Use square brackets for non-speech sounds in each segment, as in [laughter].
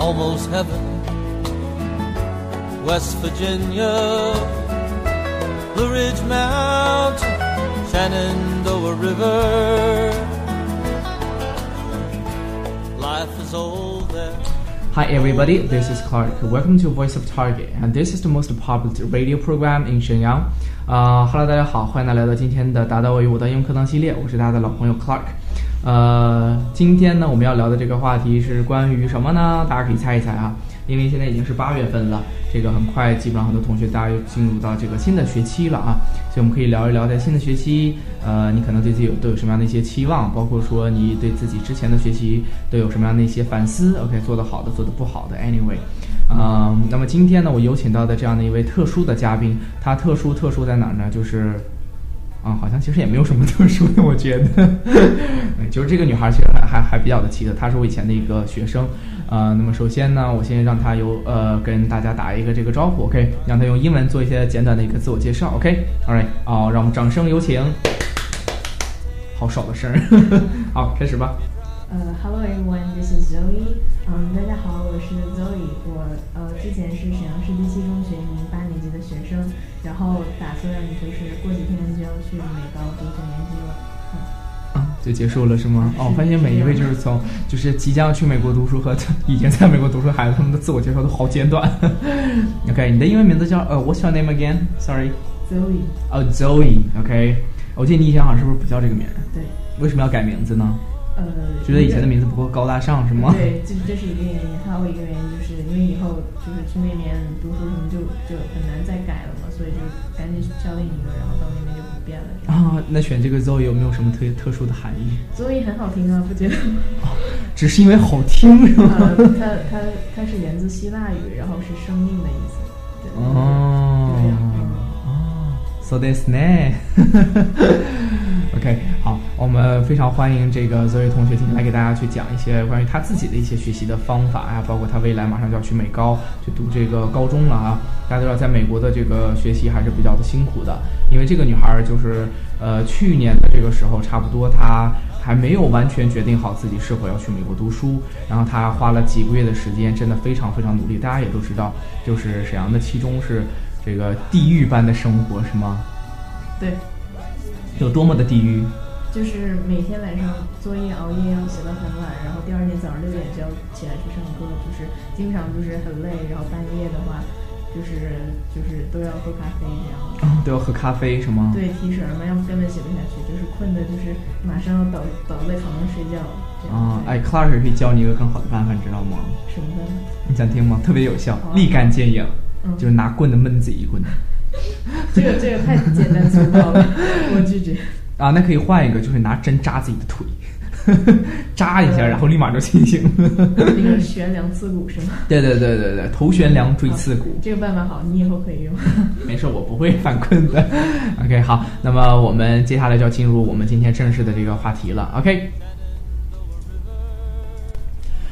almost heaven. West Virginia, Blue Ridge Mountain, Shenandoah River. Life is old there. Hi everybody, this is Clark. Welcome to Voice of Target, and this is the most popular radio program in Shenyang. 啊、h e l l o 大家好，欢迎大家来到今天的达到我与我的英语课堂系列，我是大家的老朋友 Clark。 呃，今天呢，我们要聊的这个话题是关于什么呢？大家可以猜一猜啊，因为现在已经是八月份了，这个很快，基本上很多同学大家又进入到这个新的学期了啊，所以我们可以聊一聊在新的学期，呃，你可能对自己有都有什么样的一些期望，包括说你对自己之前的学习都有什么样的一些反思，OK，做得好的，做得不好的，anyway。嗯，那么今天呢，我有请到的这样的一位特殊的嘉宾，他特殊特殊在哪儿呢？就是，啊、好像其实也没有什么特殊的，我觉得，[laughs] 就是这个女孩其实还还还比较的奇特，她是我以前的一个学生，呃，那么首先呢，我先让她有呃跟大家打一个这个招呼，OK，让她用英文做一些简短的一个自我介绍，OK，All right，哦、让我们掌声有请，好少的声儿，[laughs] 好，开始吧。呃、h e l l o everyone, this is Zoe。嗯，大家好，我是 Zoe。我呃之前是沈阳市第七中学一名八年级的学生，然后打算就是过几天就要去美高读九年级了。啊，就结束了是吗？哦，我发现每一位就是从就是即将去美国读书和 [laughs] 已经在美国读书的孩子，他们的自我介绍都好简短。[laughs] OK，你的英文名字叫呃，What's your name again？Sorry，Zoe，哦、Zoe。OK，我记得你以前好像是不是不叫这个名儿？对，为什么要改名字呢？呃，觉得以前的名字不够高大上是吗？对，这这是一个原因，还有一个原因就是因为以后就是去那边读书什么就就很难再改了嘛，所以就赶紧挑另一个，然后到那边就不变了。啊，那选这个 Zoe 有没有什么特特殊的含义？Zoe 很好听啊，不觉得吗？只是因为好听是吗？呃，它它它是源自希腊语，然后是生命的意思。对对对哦就这样。，so this 呢 [laughs]？OK，好，我们非常欢迎这个 Zoe 同学今天来给大家去讲一些关于他自己的一些学习的方法啊，包括他未来马上就要去美高去读这个高中了啊。大家都知道，在美国的这个学习还是比较的辛苦的，因为这个女孩儿就是呃去年的这个时候，差不多她还没有完全决定好自己是否要去美国读书，然后她花了几个月的时间，真的非常非常努力。大家也都知道，就是沈阳的七中是这个地狱般的生活，是吗？对，有多么的地狱？就是每天晚上作业熬夜要写到很晚，然后第二天早上六点就要起来去上课，就是经常就是很累，然后半夜的话，就是就是都要喝咖啡这样。啊，都要喝咖啡是吗？对，提神嘛，要不根本写不下去，就是困的，就是马上要倒倒在床上睡觉。啊，对哎，Clark 可以教你一个更好的办法，你知道吗？什么办法？你想听吗？特别有效，啊立竿见影，嗯就是拿棍子闷自己一棍。[laughs] 这个这个太简单粗暴了，我拒绝。啊，那可以换一个，就是拿针扎自己的腿，[laughs] 扎一下，然后立马就清醒。[laughs] 那个悬梁刺股是吗？对对对对对，头悬梁锥刺股。这个办法好，你以后可以用。[laughs] 没事，我不会犯困的。OK，好，那么我们接下来就要进入我们今天正式的这个话题了。OK。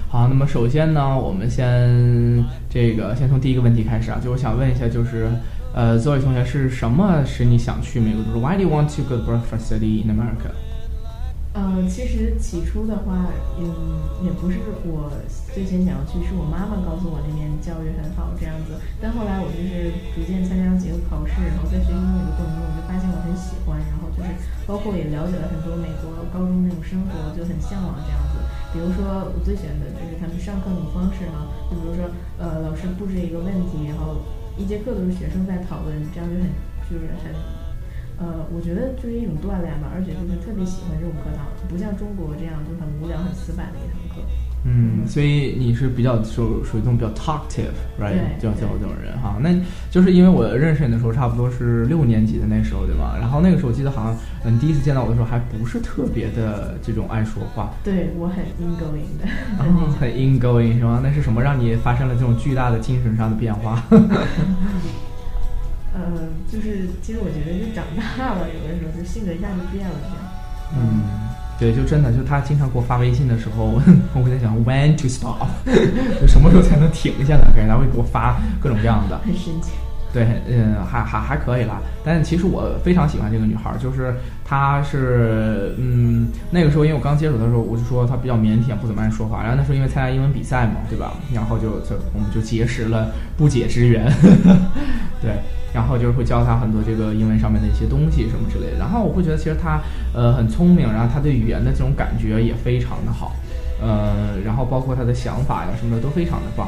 好，那么首先呢，我们先这个先从第一个问题开始啊，就我想问一下，就是呃，Zoe 同学是什么使你想去美国读书？Why do you want to go to Berkeley study in America？呃，其实起初的话，嗯，也不是我最先想要去，是我妈妈告诉我那边教育很好这样子。但后来我就是逐渐参加了几个考试，然后在学习英语的过程中，我就发现我很喜欢，然后就是包括也了解了很多美国高中那种生活，就很向往这样子。比如说，我最喜欢的就是他们上课那种方式呢，就比如说，呃，老师布置一个问题，然后一节课都是学生在讨论，这样就很就是很。呃，我觉得就是一种锻炼吧，而且就是特别喜欢这种课堂，不像中国这样就很无聊、很死板的一堂课。嗯，所以你是比较属属于这种比较 talkative，right？对就像对我这种人哈。那就是因为我认识你的时候，差不多是六年级的那时候，对吧？然后那个时候我记得好像，嗯，第一次见到我的时候还不是特别的这种爱说话，对我很 ingoing 的，[laughs] 啊，很 ingoing 是吗？那是什么让你发生了这种巨大的精神上的变化？[laughs] 呃，就是其实我觉得就长大了，有的时候就性格一下就变了这样。嗯，对，就真的就他经常给我发微信的时候，我 [laughs] 会在想 when to stop，[laughs] 就什么时候才能停下来？他会给我发各种各样的。很神奇。对，嗯，还还还可以啦。但是其实我非常喜欢这个女孩儿，就是她是，嗯，那个时候因为我刚接触的时候，我就说她比较腼腆，不怎么爱说话。然后那时候因为参加英文比赛嘛，对吧？然后就就我们就结识了不解之缘，对。然后就是会教他很多这个英文上面的一些东西什么之类的。然后我会觉得其实他呃很聪明，然后他对语言的这种感觉也非常的好，呃，然后包括他的想法呀什么的都非常的棒。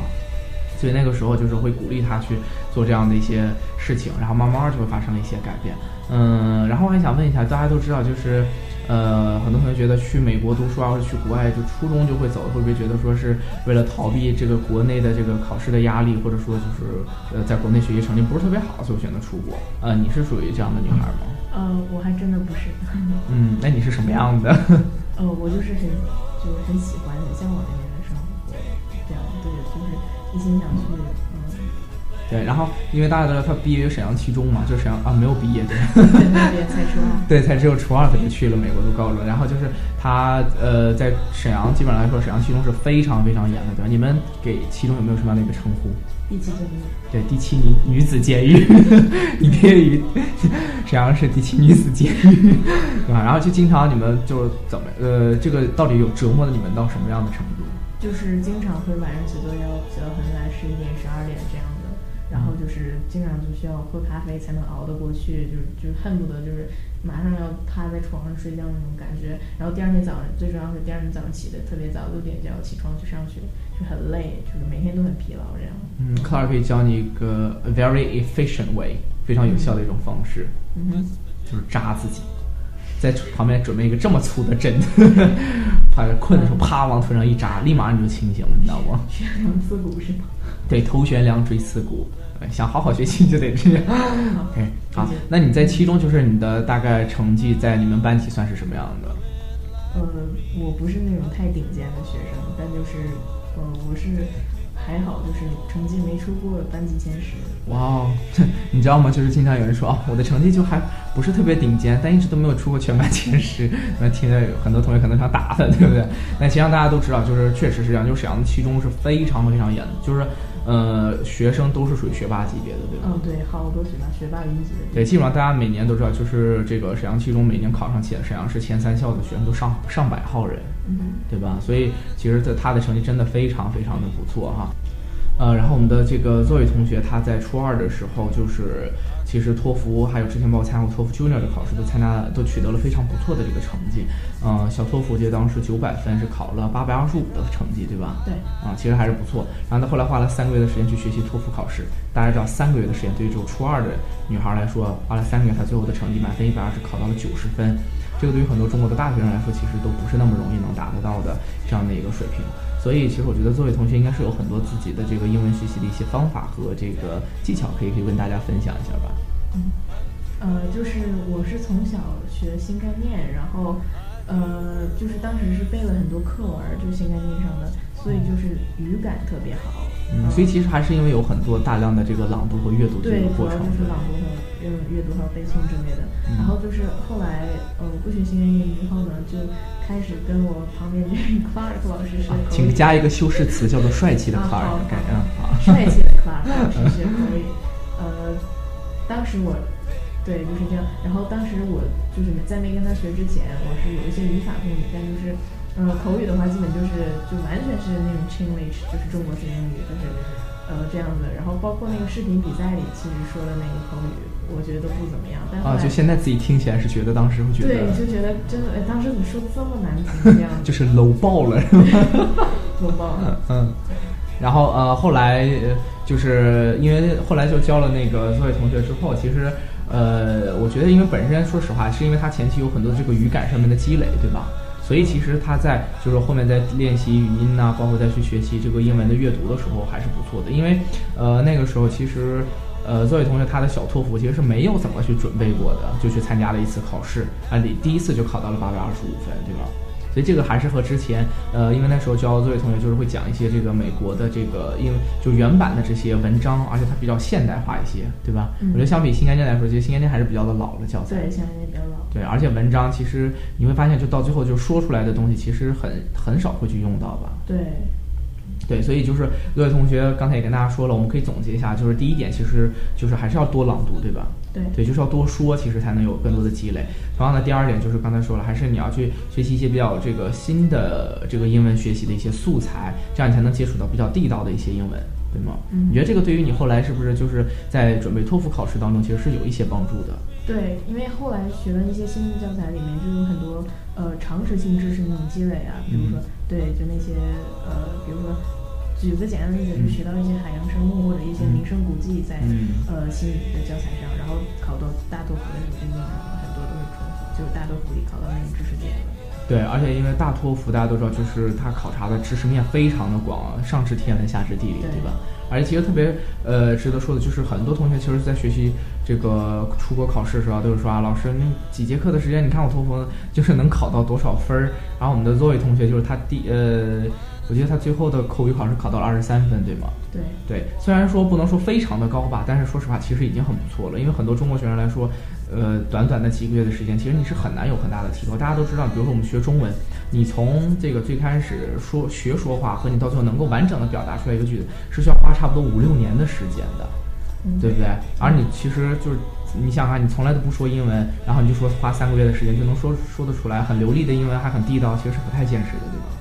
所以那个时候就是会鼓励他去做这样的一些事情，然后慢慢就会发生一些改变。嗯，然后我还想问一下，大家都知道，就是呃，很多同学觉得去美国读书啊，或者去国外，就初中就会走，会不会觉得说是为了逃避这个国内的这个考试的压力，或者说就是呃，在国内学习成绩不是特别好，所以选择出国？呃，你是属于这样的女孩吗？呃，我还真的不是。嗯，那你是什么样的？呃，我就是很就是很喜欢、很向往那边的生活，这样对，就是一心想去，嗯，对，然后因为大家都知道他毕业于沈阳七中嘛，就沈阳啊没有毕业 [laughs] 对。对那边才初二。对，才只有初二他就去了美国读高中，然后就是他呃在沈阳基本上来说，沈阳七中是非常非常严的，对吧？你们给七中有没有什么样的一个称呼？第七监狱。对，第七女女子监狱，[laughs] 你毕业于沈阳市第七女子监狱，对吧？然后就经常你们就怎么呃，这个到底有折磨的你们到什么样的程度？就是经常会晚上写作业写到很晚，十一点、十二点这样的，然后就是经常就需要喝咖啡才能熬得过去，就是就恨不得就是马上要趴在床上睡觉那种感觉。然后第二天早上，最重要是第二天早上起得特别早，六点就要起床去上学，就很累，就是每天都很疲劳这样。嗯，克尔可以教你一个 very efficient way，非常有效的一种方式，嗯，就是扎自己，在旁边准备一个这么粗的针，[laughs] 怕困的时候啪往腿上一扎，立马你就清醒了，你知道吗？悬梁刺股是吗？对，头悬梁锥刺股，想好好学习就得这样。OK，好，那你在其中就是你的大概成绩在你们班级算是什么样的？呃，我不是那种太顶尖的学生，但就是呃，我是还好，就是成绩没出过班级前十。哇哦，[laughs] 你知道吗？就是经常有人说哦，我的成绩就还不是特别顶尖，但一直都没有出过全班前十。[laughs] 那听着有很多同学可能想打他，对不对？[laughs] 那其实上大家都知道，就是确实是这样，就是沈阳的七中是非常非常严的，就是呃学生都是属于学霸级别的，对吧？嗯，对，好多学霸，学霸云集对，基本上大家每年都知道，就是这个沈阳七中每年考上前沈阳市前三校的学生都上上百号人，嗯。对吧？所以其实他他的成绩真的非常非常的不错哈。呃，然后我们的这个作为同学，他在初二的时候，就是其实托福还有之前包括参加过托福 Junior 的考试，都参加了都取得了非常不错的这个成绩。呃，小托福节当时九百分是考了八百二十五的成绩，对吧？对，啊，其实还是不错。然后他后来花了三个月的时间去学习托福考试。大家知道，三个月的时间对于这种初二的女孩来说，花了三个月，她最后的成绩满分一百二十，考到了九十分。这个对于很多中国的大学生来说，其实都不是那么容易能达得到的这样的一个水平。所以，其实我觉得作为同学应该是有很多自己的这个英文学习的一些方法和这个技巧，可以可以跟大家分享一下吧。嗯呃，就是我是从小学新概念，然后呃，就是当时是背了很多课文，就是新概念上的，所以就是语感特别好。嗯，所以其实还是因为有很多大量的这个朗读和阅读这对个，过程。主要就是朗读和嗯阅读还有背诵之类的。然后就是后来呃不学新概念之后呢，就开始跟我旁边这个 [laughs] Clark 老师学。请加一个修饰词，叫做帅气的啊 Clark，好感嗯好。帅气的 Clark 老师学口语。呃，当时我对就是这样。然后当时我就是在没跟他学之前，我是有一些语法控制，但就是呃口语的话，基本就是就完全是那种 Chinglish，就是中国式英语，就是呃这样子。然后包括那个视频比赛里，其实说的那个口语，我觉得都不怎么样。但后啊，就现在自己听起来是觉得当时会觉得对，得就觉得真的，哎，当时怎么说这么难听这样？[laughs] 就是 low 爆了，[laughs] 是吧？多棒！嗯，然后呃，后来呃就是因为后来就交了那个作为同学之后，其实呃，我觉得因为本身说实话，是因为他前期有很多这个语感上面的积累，对吧？所以其实他在就是后面在练习语音呐、包括再去学习这个英文的阅读的时候，还是不错的。因为呃那个时候其实呃作为同学他的小托福其实是没有怎么去准备过的，就去参加了一次考试，啊，第第一次就考到了八百二十五分，对吧？所以这个还是和之前，呃，因为那时候教作为同学就是会讲一些这个美国的这个，因为就原版的这些文章，而且它比较现代化一些，对吧？嗯我觉得相比新概念来说，其实新概念还是比较的老的教材。对，新概念比较老。对，而且文章其实你会发现，就到最后就说出来的东西，其实很很少会去用到吧？对，对，所以就是各位同学刚才也跟大家说了，我们可以总结一下，就是第一点，其实就是还是要多朗读，对吧？对对，就是要多说，其实才能有更多的积累。同样的，第二点就是刚才说了，还是你要去学习一些比较这个新的这个英文学习的一些素材，这样你才能接触到比较地道的一些英文，对吗？嗯你觉得这个对于你后来是不是就是在准备托福考试当中，其实是有一些帮助的？对，因为后来学的一些新的教材里面就有很多呃常识性知识那种积累啊，比如说、对，就那些呃，比如说举个简单的例子，就学到一些海洋生物或者一些名胜古迹在、嗯。呃新语的教材上，然后考到大多福的时候就用上了，很多都是重复，就是大多福里考到那个知识点了。对，而且因为大托福大家都知道，就是它考察的知识面非常的广，上知天文下知地理，对对吧？而且其实特别呃值得说的就是，很多同学其实，在学习这个出国考试的时候，都是说啊，老师你几节课的时间，你看我托福就是能考到多少分儿。然后我们的 Zoe 同学就是他第呃，我记得他最后的口语考试考到了二十三分，对吗？对，对，虽然说不能说非常的高吧，但是说实话，其实已经很不错了。因为很多中国学生来说，呃，短短的几个月的时间，其实你是很难有很大的提高。大家都知道，比如说我们学中文，你从这个最开始说学说话，和你到最后能够完整的表达出来一个句子，是需要花差不多五六年的时间的，嗯对不对？而你其实就是。你想啊，你从来都不说英文，然后你就说花三个月的时间就能说说得出来很流利的英文，还很地道，其实是不太现实的，对吧？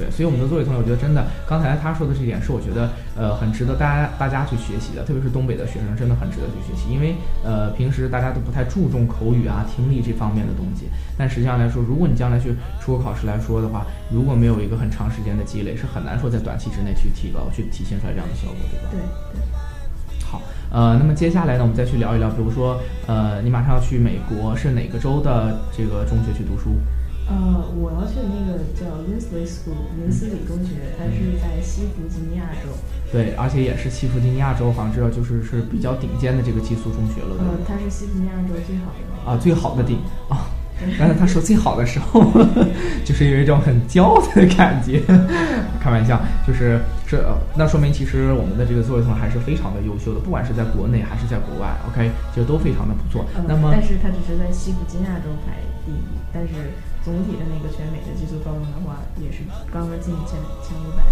对，所以我们的作为同学，我觉得真的，刚才他说的这点是我觉得呃很值得大家大家去学习的，特别是东北的学生，真的很值得去学习，因为呃平时大家都不太注重口语啊、听力这方面的东西，但实际上来说，如果你将来去出国考试来说的话，如果没有一个很长时间的积累，是很难说在短期之内去提高、去体现出来这样的效果，对吧？对对。好，呃，那么接下来呢，我们再去聊一聊，比如说，呃，你马上要去美国，是哪个州的这个中学去读书？呃，我要去的那个叫 Lindsley School 林斯里中学，它是在西弗吉尼亚州。对，而且也是西弗吉尼亚州，好像知道就是是比较顶尖的这个寄宿中学了，对呃吧？，它是西弗吉尼亚州最好的啊，最好的顶啊。刚才他说最好的时候，[laughs] 就是有一种很骄傲的感觉。开玩笑，就是是呃，那说明其实我们的这个作为同学还是非常的优秀的，不管是在国内还是在国外，OK，就都非常的不错。呃那么但是它只是在西弗吉尼亚州排第一，但是总体的那个全美的寄宿高中的话，也是刚刚进前前五百。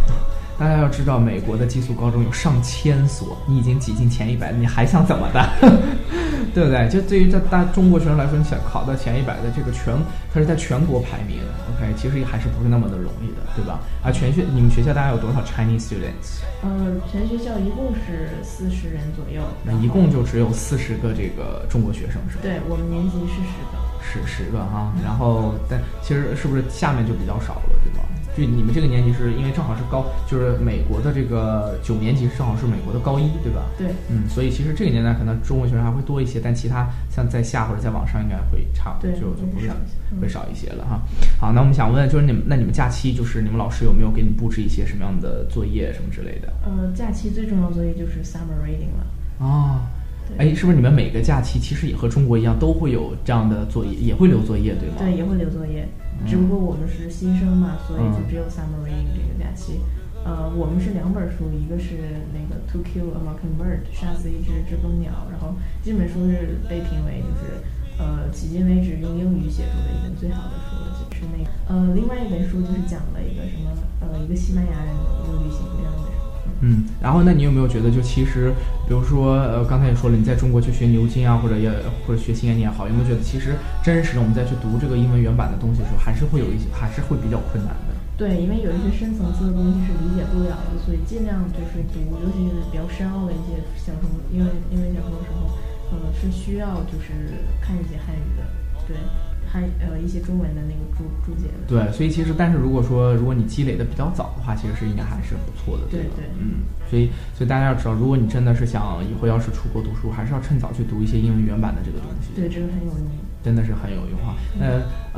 大家要知道，美国的寄宿高中有上千所，你已经挤进前一百了，你还想怎么的？[laughs] 对不对？就对于这大中国学生来说，你想考到前一百的这个全，它是在全国排名，OK，其实还是不是那么的容易的，对吧？啊，全学你们学校大概有多少 Chinese students？呃，全学校一共是四十人左右，那一共就只有四十个这个中国学生，是吧？对我们年级是十个。十十个哈，然后但其实是不是下面就比较少了，对吧？就你们这个年级是因为正好是高，就是美国的这个九年级正好是美国的高一，对吧？对，嗯，所以其实这个年代可能中国学生还会多一些，但其他像在下或者在网上应该会差，对就就不是会少一些嗯会少一些了哈。好，那我们想问，就是你们那你们假期就是你们老师有没有给你布置一些什么样的作业什么之类的？呃，假期最重要的作业就是 summer reading 了。哦，对哎，是不是你们每个假期其实也和中国一样都会有这样的作业，也会留作业，对吗？对，也会留作业，只不过我们是新生嘛，所以就只有 summer reading 这个假期。呃，我们是两本书，一个是那个 To Kill a Mockingbird 杀死一只知更鸟，然后这本书是被评为就是呃迄今为止用英语写出的一本最好的书了，就是那个呃另外一本书就是讲了一个什么呃一个西班牙人的一个旅行这样的书。嗯，然后那你有没有觉得，就其实，比如说，呃，刚才也说了，你在中国去学牛津啊，或者也或者学新概念也好，有没有觉得其实真实的我们再去读这个英文原版的东西的时候，还是会有一些，还是会比较困难的。对，因为有一些深层次的东西是理解不了的，所以尽量就是读，尤其是比较深奥的一些小说，因为因为小说的时候，呃，是需要就是看一些汉语的，对，汉呃一些中文的那个注注解的。对，所以其实，但是如果说如果你积累的比较早的话，其实是应该还是不错的，对对嗯，所以所以大家要知道，如果你真的是想以后要是出国读书，还是要趁早去读一些英文原版的这个东西。对，这个很有用。真的是很有用哈。那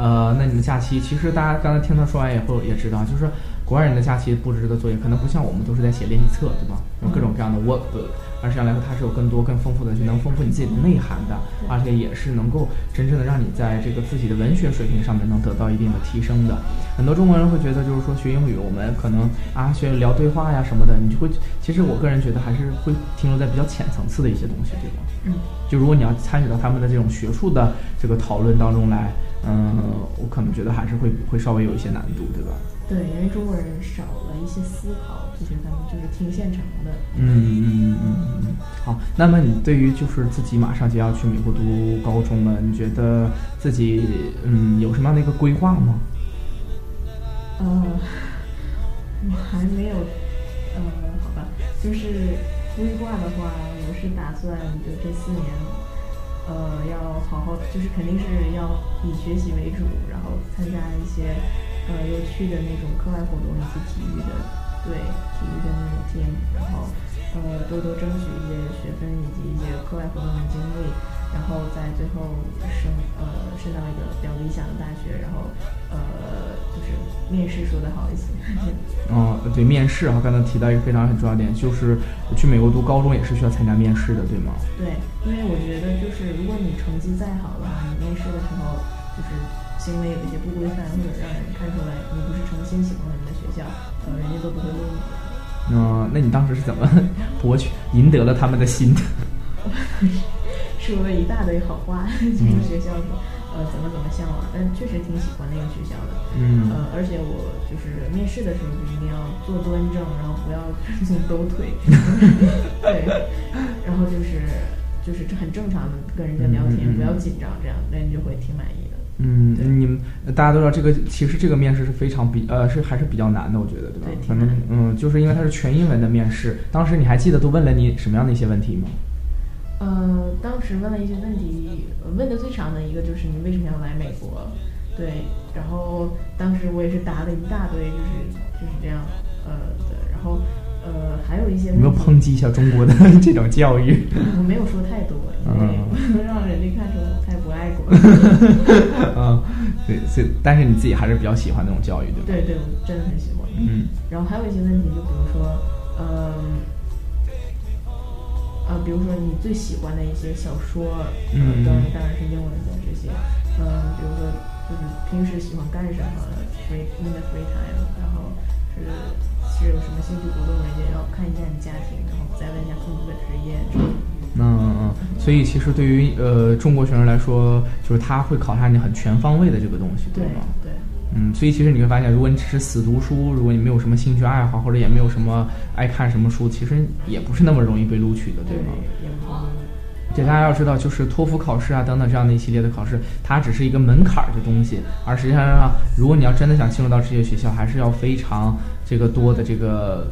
呃，那你们假期其实大家刚才听他说完以后也知道，就是国外人的假期布置的作业可能不像我们都是在写练习册，对吧？有各种各样的 workbook，而实际上来说它是有更多更丰富的，就能丰富你自己的内涵的，而且也是能够真正的让你在这个自己的文学水平上面能得到一定的提升的。很多中国人会觉得，就是说学英语，我们可能啊学聊对话呀什么的，你就会，其实我个人觉得还是会停留在比较浅层次的一些东西，对吧？嗯，就如果你要参与到他们的这种学术的这个讨论当中来，嗯，我可可能觉得还是会会稍微有一些难度，对吧？对，因为中国人少了一些思考，就觉得他们就是听现成的。嗯嗯嗯嗯嗯。好，那么你对于就是自己马上就要去美国读高中了，你觉得自己嗯有什么样的一个规划吗？呃，我还没有，呃，好吧，就是规划的话，我是打算就这四年，呃，要好好，就是肯定是要以学习为主，然后参加一些呃有趣的那种课外活动，以及体育的，对，体育的那种 team，然后呃多多争取一些学分以及一些课外活动的经历，然后在最后升呃升到一个比较理想的大学，然后呃就是面试说的好一些。嗯，对，面试啊，刚才提到一个非常很重要的点，就是去美国读高中也是需要参加面试的，对吗？对，因为我觉得就是如果你成绩再好的话，你面试的时候就是行为有一些不规范，或者让人看出来你不是诚心喜欢我们的学校，呃，人家都不会录你的。嗯、那你当时是怎么 [laughs] 博取赢得了他们的心的？[laughs] 说了一大堆好话，[laughs] 就是学校说，呃，怎么怎么向往，但确实挺喜欢那个学校的。嗯呃，而且我就是面试的时候就一定要坐端正，然后不要总抖腿。对，然后就是就是很正常的跟人家聊天，嗯嗯嗯不要紧张，这样那你就会挺满意的。嗯，你们大家都知道这个，其实这个面试是非常比呃是还是比较难的，我觉得，对吧？对挺可能难嗯，就是因为它是全英文的面试，当时你还记得都问了你什么样的一些问题吗？呃，当时问了一些问题，呃问的最长的一个就是你为什么要来美国？对，然后当时我也是答了一大堆，就是就是这样，呃对，然后呃还有一些有没有抨击一下中国的 [laughs] 这种教育？我没有说太多，因为嗯不能让人家看出我太不爱国。[laughs] 嗯，对，所以但是你自己还是比较喜欢那种教育，对吧？对对，我真的很喜欢。嗯然后还有一些问题，就比如说，嗯、呃，比如说你最喜欢的一些小说，呃嗯当然当然是英文的这些，嗯、比如说就是平时喜欢干什么，free in the free time，然后是是有什么兴趣活动，人家要看一下你家庭，然后再问一下父母的职业。嗯嗯嗯，所以其实对于呃中国学生来说，就是他会考察你很全方位的这个东西，对吗？对嗯，所以其实你会发现，如果你只是死读书，如果你没有什么兴趣爱好，或者也没有什么爱看什么书，其实也不是那么容易被录取的，对吗？对，大家要知道，就是托福考试啊等等这样的一系列的考试，它只是一个门槛儿的东西，而实际上啊，如果你要真的想进入到这些学校，还是要非常这个多的这个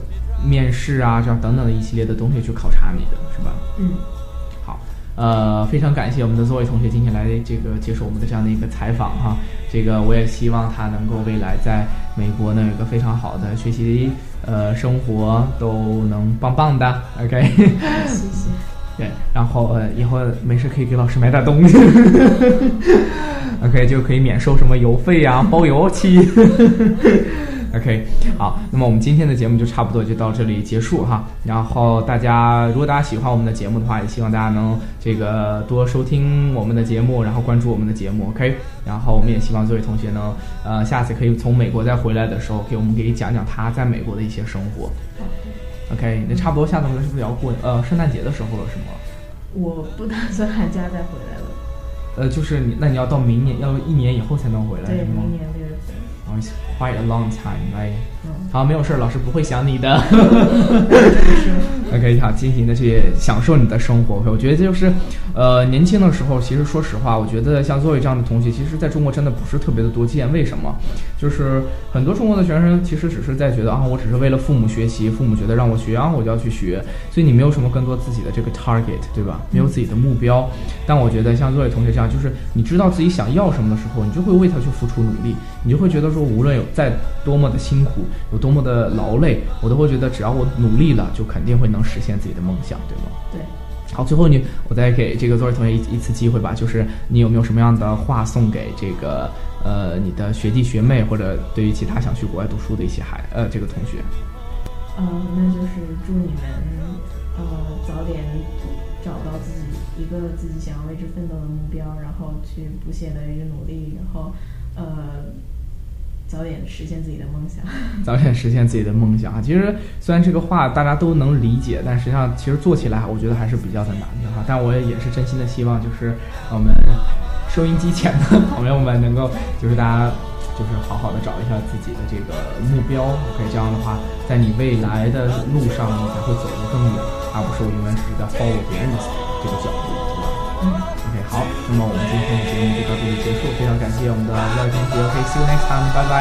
面试啊，这样等等的一系列的东西去考察你的，是吧？嗯。好，呃，非常感谢我们的 Zoe 同学今天来这个接受我们的这样的一个采访哈。这个我也希望他能够未来在美国呢有一个非常好的学习呃生活都能棒棒的，OK。谢谢。对，然后呃，以后没事可以给老师买点东西，[laughs] OK，就可以免收什么邮费呀、包邮期。OK，好，那么我们今天的节目就差不多就到这里结束哈。然后大家如果大家喜欢我们的节目的话，也希望大家能这个多收听我们的节目，然后关注我们的节目，OK。然后我们也希望这位同学呢，呃，下次可以从美国再回来的时候，给我们给讲讲他在美国的一些生活。OK，那差不多下次我们是不是要过呃圣诞节的时候了，是吗？我不打算寒假再回来了。呃，就是你，那你要到明年，要一年以后才能回来，对，是吗明年 quite a long time, right？嗯。好，没有事儿，老师不会想你的。是 [laughs] OK，好，尽情的去享受你的生活。我觉得这就是，呃，年轻的时候，其实说实话，我觉得像作为这样的同学，其实在中国真的不是特别的多见。为什么？就是很多中国的学生其实只是在觉得啊，我只是为了父母学习，父母觉得让我学啊，我就要去学，所以你没有什么更多自己的这个 target，对吧？没有自己的目标。但我觉得像作为同学这样，就是你知道自己想要什么的时候，你就会为他去付出努力，你就会觉得说，无论有再多么的辛苦，有多么的劳累，我都会觉得只要我努力了，就肯定会能实现自己的梦想，对吗？对。好，最后你我再给这个 Zoe 同学一一次机会吧，就是你有没有什么样的话送给这个呃你的学弟学妹，或者对于其他想去国外读书的一些孩呃这个同学？嗯，那就是祝你们呃早点找到自己一个自己想要为之奋斗的目标，然后去不懈的一直努力，然后呃早点实现自己的梦想。[laughs] 早点实现自己的梦想啊！[laughs] 其实虽然这个话大家都能理解，但实际上其实做起来，我觉得还是比较的难的哈。但我也是真心的希望，就是我们收音机前的朋友们能够，就是大家就是好好的找一下自己的这个目标，OK，这样的话，在你未来的路上你才会走得更远，而不是我永远只是在 follow 别人的这个脚步，对吧？好，那么我们今天的节目就到这里结束，非常感谢我们的廖同学，OK，see you next time，拜拜。